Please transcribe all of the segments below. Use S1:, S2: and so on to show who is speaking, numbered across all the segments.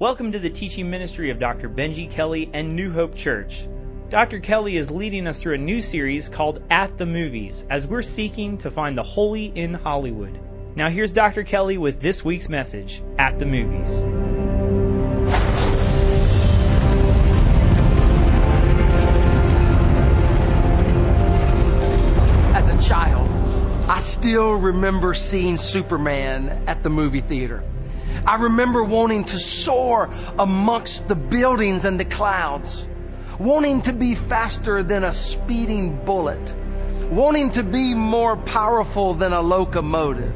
S1: Welcome to the teaching ministry of Dr. Benji Kelly and New Hope Church. Dr. Kelly is leading us through a new series called At the Movies as we're seeking to find the holy in Hollywood. Now here's Dr. Kelly with this week's message, At the Movies.
S2: As a child, I still remember seeing Superman at the movie theater. I remember wanting to soar amongst the buildings and the clouds, wanting to be faster than a speeding bullet, wanting to be more powerful than a locomotive.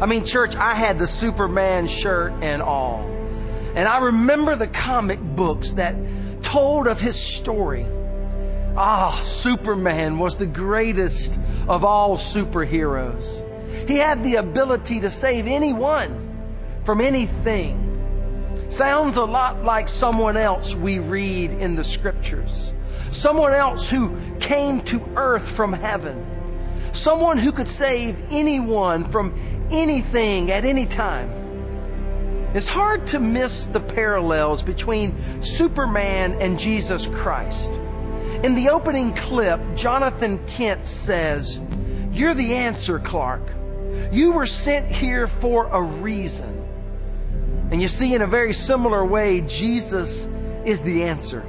S2: I mean, church, I had the Superman shirt and all. And I remember the comic books that told of his story. Ah, Superman was the greatest of all superheroes. He had the ability to save anyone from anything. Sounds a lot like someone else we read in the scriptures. Someone else who came to earth from heaven. Someone who could save anyone from anything at any time. It's hard to miss the parallels between Superman and Jesus Christ. In the opening clip, Jonathan Kent says, You're the answer, Clark. You were sent here for a reason. And you see, in a very similar way, Jesus is the answer.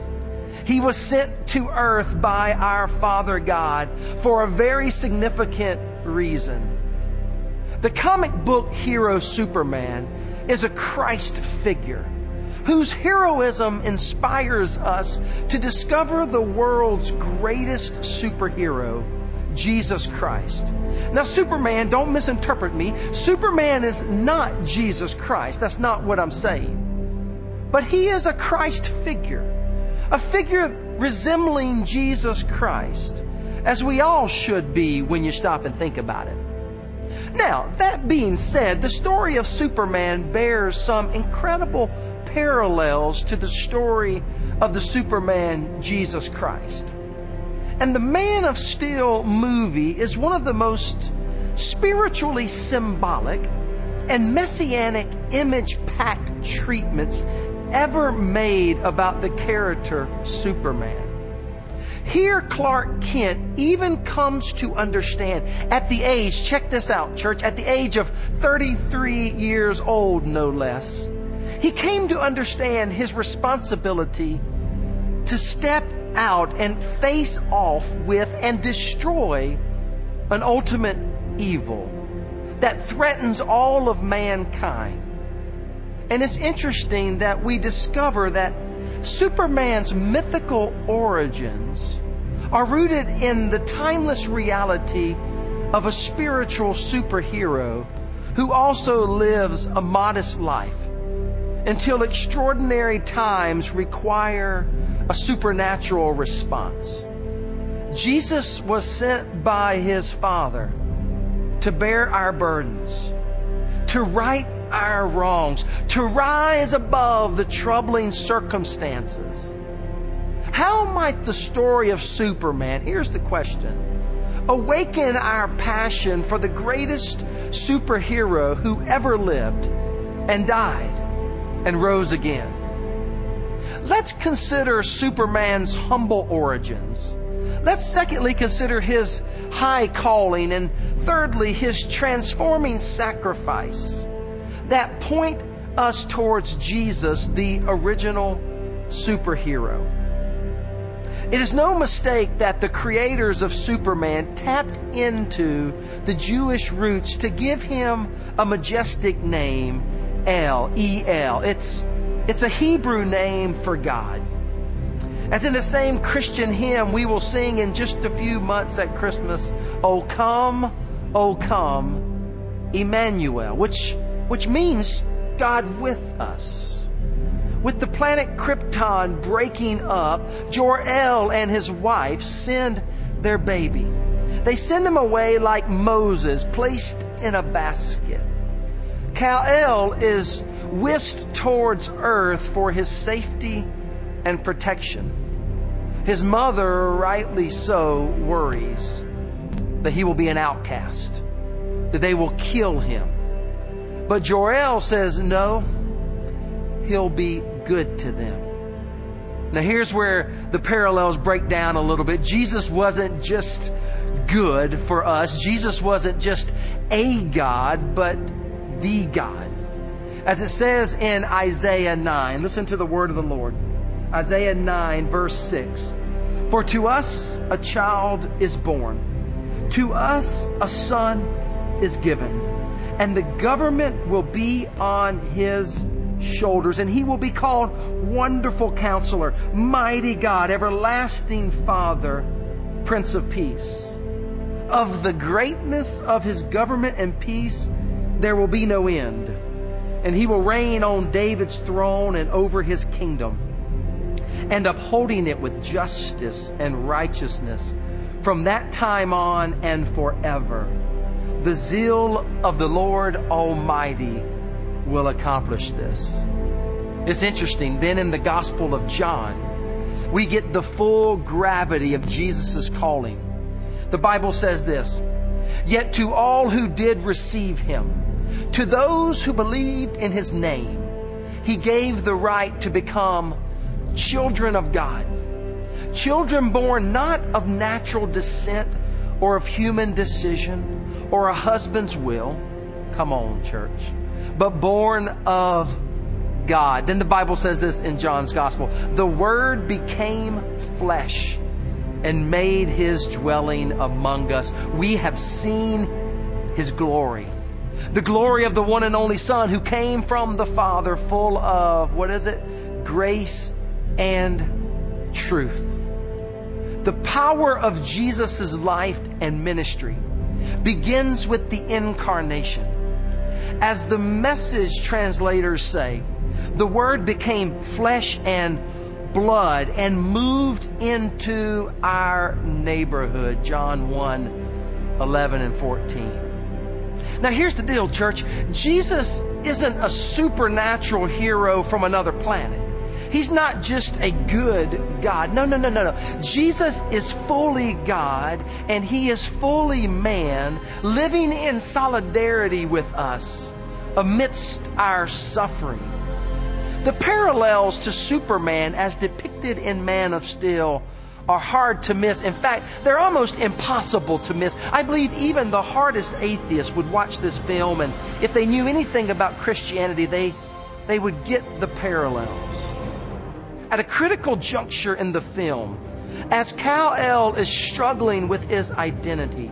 S2: He was sent to earth by our Father God for a very significant reason. The comic book hero Superman is a Christ figure whose heroism inspires us to discover the world's greatest superhero, Jesus Christ. Now, Superman, don't misinterpret me. Superman is not Jesus Christ. That's not what I'm saying. But he is a Christ figure, a figure resembling Jesus Christ, as we all should be when you stop and think about it. Now, that being said, the story of Superman bears some incredible parallels to the story of the Superman Jesus Christ. And the Man of Steel movie is one of the most spiritually symbolic and messianic image packed treatments ever made about the character Superman. Here, Clark Kent even comes to understand at the age, check this out, church, at the age of 33 years old, no less. He came to understand his responsibility to step out and face off with and destroy an ultimate evil that threatens all of mankind. And it's interesting that we discover that Superman's mythical origins are rooted in the timeless reality of a spiritual superhero who also lives a modest life until extraordinary times require a supernatural response. Jesus was sent by his Father to bear our burdens, to right our wrongs, to rise above the troubling circumstances. How might the story of Superman, here's the question, awaken our passion for the greatest superhero who ever lived and died and rose again? Let's consider Superman's humble origins. Let's secondly consider his high calling and thirdly his transforming sacrifice that point us towards Jesus, the original superhero. It is no mistake that the creators of Superman tapped into the Jewish roots to give him a majestic name, El, E-L. It's it's a Hebrew name for God. As in the same Christian hymn we will sing in just a few months at Christmas, O come, O come, Emmanuel, which, which means God with us. With the planet Krypton breaking up, Jor-El and his wife send their baby. They send him away like Moses, placed in a basket. Kal-El is whisked towards earth for his safety and protection. His mother, rightly so, worries that he will be an outcast, that they will kill him. But Jor-El says, no, he'll be good to them. Now here's where the parallels break down a little bit. Jesus wasn't just good for us. Jesus wasn't just a God, but the God. As it says in Isaiah 9, listen to the word of the Lord. Isaiah 9 verse 6. For to us a child is born. To us a son is given. And the government will be on his shoulders, and he will be called Wonderful Counselor, Mighty God, Everlasting Father, Prince of Peace. Of the greatness of his government and peace, there will be no end. And he will reign on David's throne and over his kingdom, and upholding it with justice and righteousness from that time on and forever. The zeal of the Lord Almighty will accomplish this. It's interesting. Then in the Gospel of John, we get the full gravity of Jesus' calling. The Bible says this Yet to all who did receive him, to those who believed in his name, he gave the right to become children of God. Children born not of natural descent or of human decision or a husband's will. Come on, church but born of God. Then the Bible says this in John's Gospel The Word became flesh and made his dwelling among us. We have seen his glory. The glory of the one and only Son who came from the Father, full of, what is it? Grace and truth. The power of Jesus' life and ministry begins with the incarnation as the message translators say, the Word became flesh and blood and moved into our neighborhood. John 1 11 and 14. Now, here's the deal, church. Jesus isn't a supernatural hero from another planet. He's not just a good God. No, no, no, no, no. Jesus is fully God and He is fully man, living in solidarity with us amidst our suffering. The parallels to Superman as depicted in Man of Steel are hard to miss. In fact, they're almost impossible to miss. I believe even the hardest atheist would watch this film and if they knew anything about Christianity, they, they would get the parallels. At a critical juncture in the film, as Kal-El is struggling with his identity,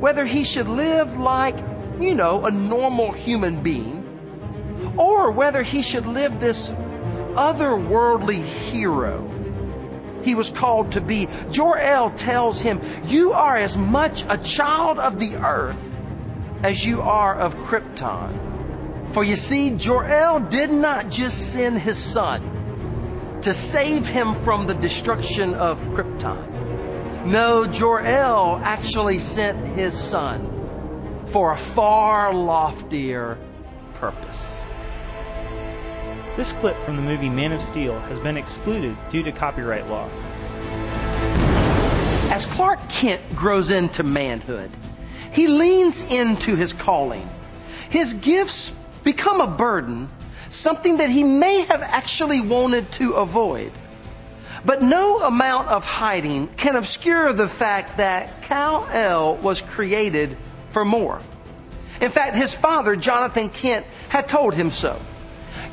S2: whether he should live like, you know, a normal human being, or whether he should live this otherworldly hero he was called to be. Jor-El tells him, You are as much a child of the earth as you are of Krypton. For you see, Jor-El did not just send his son to save him from the destruction of Krypton. No, Jor-El actually sent his son for a far loftier purpose.
S1: This clip from the movie Man of Steel has been excluded due to copyright law.
S2: As Clark Kent grows into manhood, he leans into his calling. His gifts become a burden something that he may have actually wanted to avoid. But no amount of hiding can obscure the fact that Kal-El was created for more. In fact, his father, Jonathan Kent, had told him so.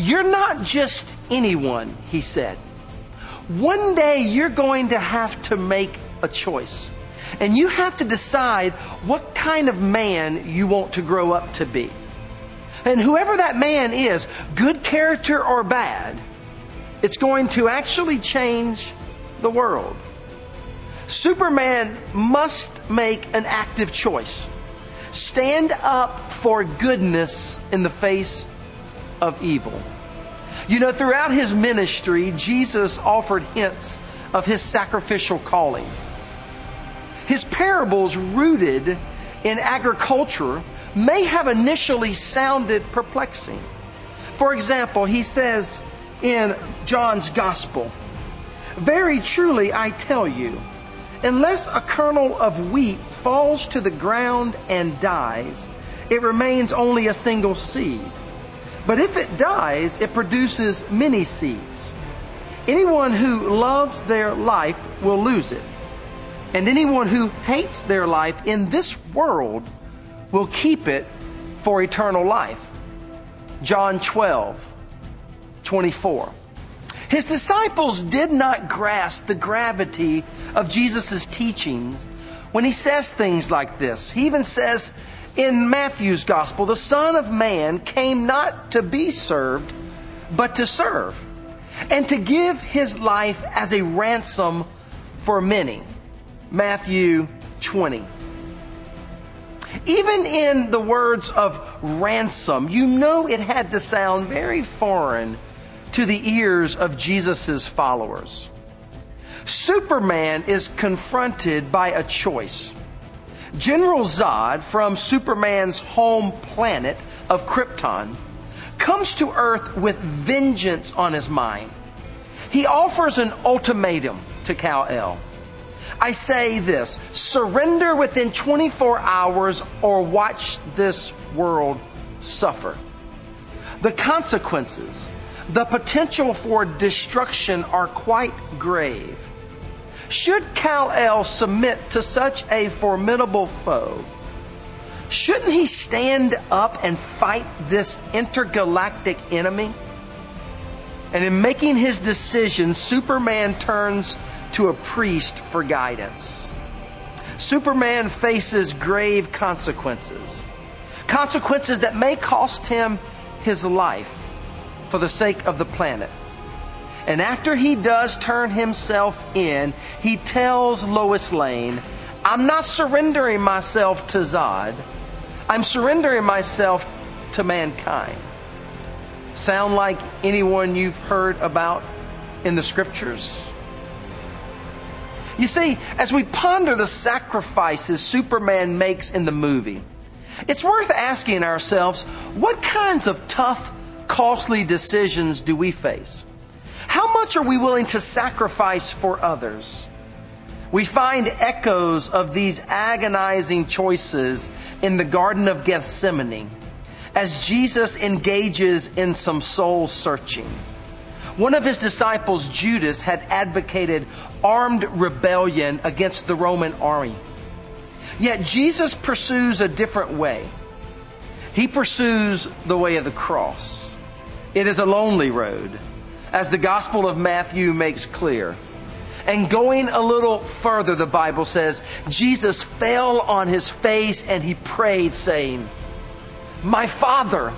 S2: You're not just anyone, he said. One day you're going to have to make a choice. And you have to decide what kind of man you want to grow up to be. And whoever that man is, good character or bad, it's going to actually change the world. Superman must make an active choice. Stand up for goodness in the face of evil. You know, throughout his ministry, Jesus offered hints of his sacrificial calling. His parables rooted in agriculture may have initially sounded perplexing. For example, he says in John's Gospel, Very truly I tell you, unless a kernel of wheat falls to the ground and dies, it remains only a single seed. But if it dies, it produces many seeds. Anyone who loves their life will lose it. And anyone who hates their life in this world will keep it for eternal life. John 12, 24. His disciples did not grasp the gravity of Jesus' teachings when he says things like this. He even says in Matthew's gospel, the Son of Man came not to be served, but to serve, and to give his life as a ransom for many. Matthew 20. Even in the words of ransom, you know it had to sound very foreign to the ears of Jesus' followers. Superman is confronted by a choice. General Zod from Superman's home planet of Krypton comes to Earth with vengeance on his mind. He offers an ultimatum to Kal-El. I say this surrender within 24 hours or watch this world suffer. The consequences, the potential for destruction are quite grave. Should Kal-El submit to such a formidable foe, shouldn't he stand up and fight this intergalactic enemy? And in making his decision, Superman turns to a priest for guidance. Superman faces grave consequences. Consequences that may cost him his life for the sake of the planet. And after he does turn himself in, he tells Lois Lane, I'm not surrendering myself to Zod. I'm surrendering myself to mankind. Sound like anyone you've heard about in the scriptures? You see, as we ponder the sacrifices Superman makes in the movie, it's worth asking ourselves what kinds of tough, costly decisions do we face? How much are we willing to sacrifice for others? We find echoes of these agonizing choices in the Garden of Gethsemane as Jesus engages in some soul searching. One of his disciples, Judas, had advocated armed rebellion against the Roman army. Yet Jesus pursues a different way. He pursues the way of the cross. It is a lonely road, as the Gospel of Matthew makes clear. And going a little further, the Bible says, Jesus fell on his face and he prayed, saying, My Father,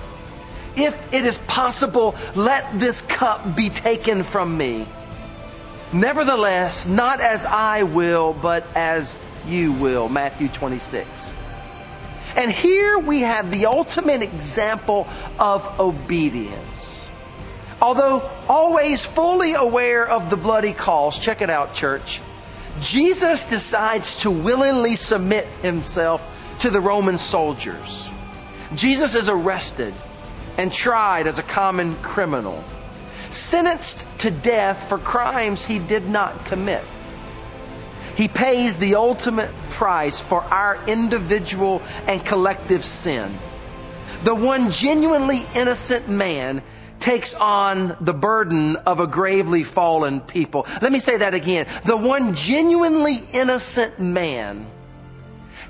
S2: if it is possible, let this cup be taken from me. Nevertheless, not as I will, but as you will. Matthew 26. And here we have the ultimate example of obedience. Although always fully aware of the bloody cost, check it out, church. Jesus decides to willingly submit himself to the Roman soldiers. Jesus is arrested and tried as a common criminal, sentenced to death for crimes he did not commit. He pays the ultimate price for our individual and collective sin. The one genuinely innocent man takes on the burden of a gravely fallen people. Let me say that again. The one genuinely innocent man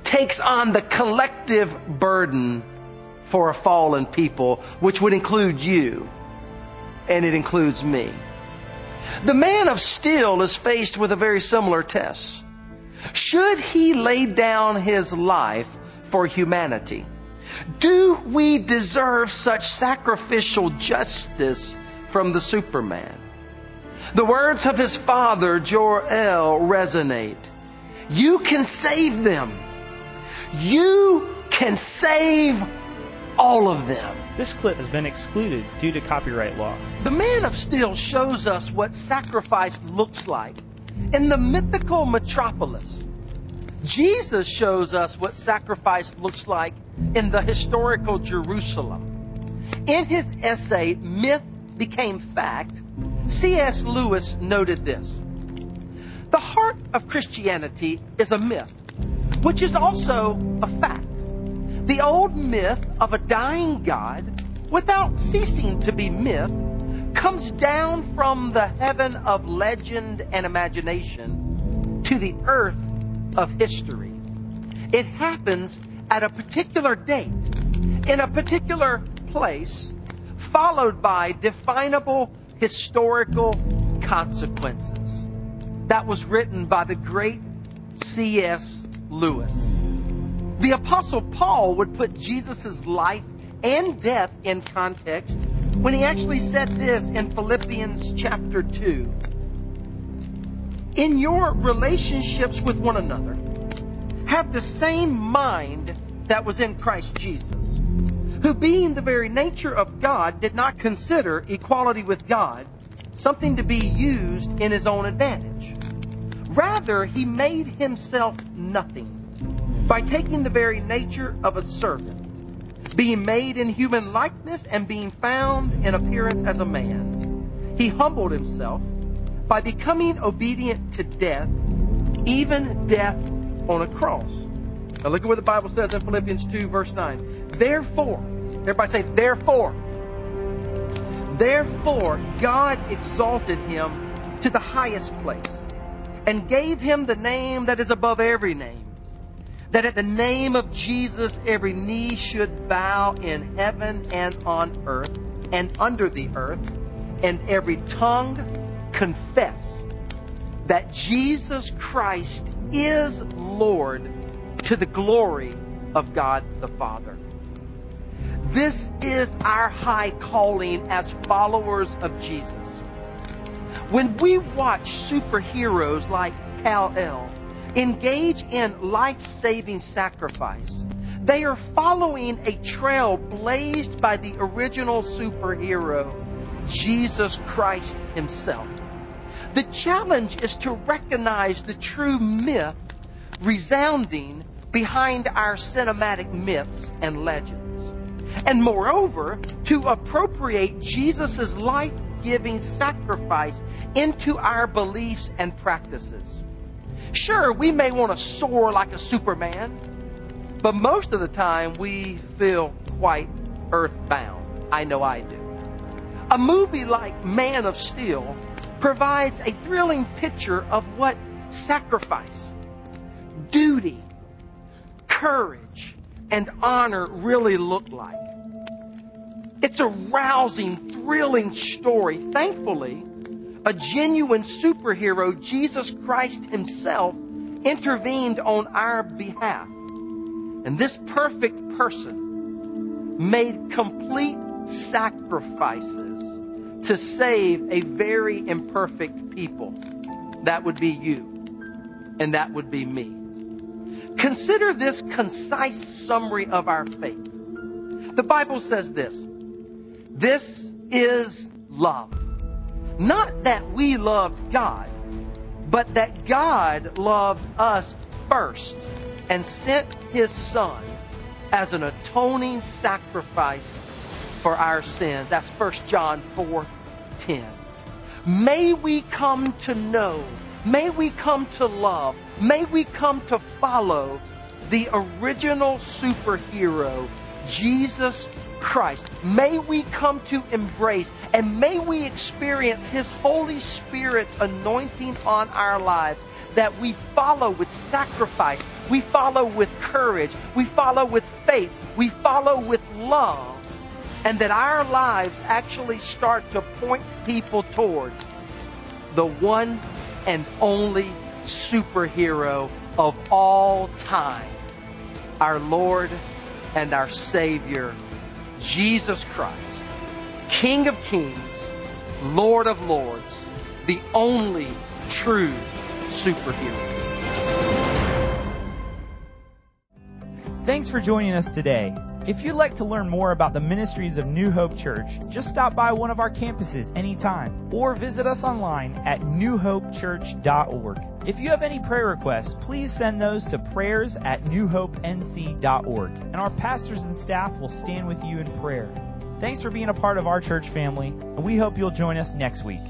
S2: takes on the collective burden for a fallen people, which would include you, and it includes me. The man of steel is faced with a very similar test. Should he lay down his life for humanity? Do we deserve such sacrificial justice from the Superman? The words of his father, Jor-El, resonate. You can save them. You can save all of them.
S1: This clip has been excluded due to copyright law.
S2: The Man of Steel shows us what sacrifice looks like in the mythical metropolis. Jesus shows us what sacrifice looks like in the historical Jerusalem. In his essay, Myth Became Fact, C.S. Lewis noted this. The heart of Christianity is a myth, which is also a fact. The old myth of a dying God without ceasing to be myth, comes down from the heaven of legend and imagination to the earth of history. It happens at a particular date, in a particular place, followed by definable historical consequences. That was written by the great C.S. Lewis. The Apostle Paul would put Jesus' life and death in context when he actually said this in Philippians chapter 2. In your relationships with one another, have the same mind that was in Christ Jesus, who being the very nature of God did not consider equality with God something to be used in his own advantage. Rather, he made himself nothing by taking the very nature of a servant, being made in human likeness and being found in appearance as a man. He humbled himself by becoming obedient to death, even death on a cross. Now look at what the Bible says in Philippians 2 verse 9. Therefore, everybody say, therefore. Therefore, God exalted him to the highest place and gave him the name that is above every name. That at the name of Jesus every knee should bow in heaven and on earth and under the earth, and every tongue confess that Jesus Christ is Lord to the glory of God the Father. This is our high calling as followers of Jesus. When we watch superheroes like Kal-El engage in life-saving sacrifice, they are following a trail blazed by the original superhero, Jesus Christ himself. The challenge is to recognize the true myth resounding behind our cinematic myths and legends. And moreover, to appropriate Jesus' life-giving sacrifice into our beliefs and practices. Sure, we may want to soar like a Superman, but most of the time we feel quite earthbound. I know I do. A movie like Man of Steel provides a thrilling picture of what sacrifice, duty, courage, and honor really look like. It's a rousing, thrilling story. Thankfully, a genuine superhero, Jesus Christ himself, intervened on our behalf. And this perfect person made complete sacrifices to save a very imperfect people. That would be you. And that would be me. Consider this concise summary of our faith. The Bible says this. This is love. Not that we loved God, but that God loved us first and sent His Son as an atoning sacrifice for our sins. That's 1 John 4 10. May we come to know, may we come to love, may we come to follow the original superhero, Jesus Christ. May we come to embrace and may we experience His Holy Spirit's anointing on our lives that we follow with sacrifice, we follow with courage, we follow with faith, we follow with love, and that our lives actually start to point people toward the one and only superhero of all time, our Lord and our Savior, Jesus Christ, King of Kings, Lord of Lords, the only true superhero.
S1: Thanks for joining us today. If you'd like to learn more about the ministries of New Hope Church, just stop by one of our campuses anytime or visit us online at newhopechurch.org. If you have any prayer requests, please send those to prayers at newhopenc.org and our pastors and staff will stand with you in prayer. Thanks for being a part of our church family, and we hope you'll join us next week.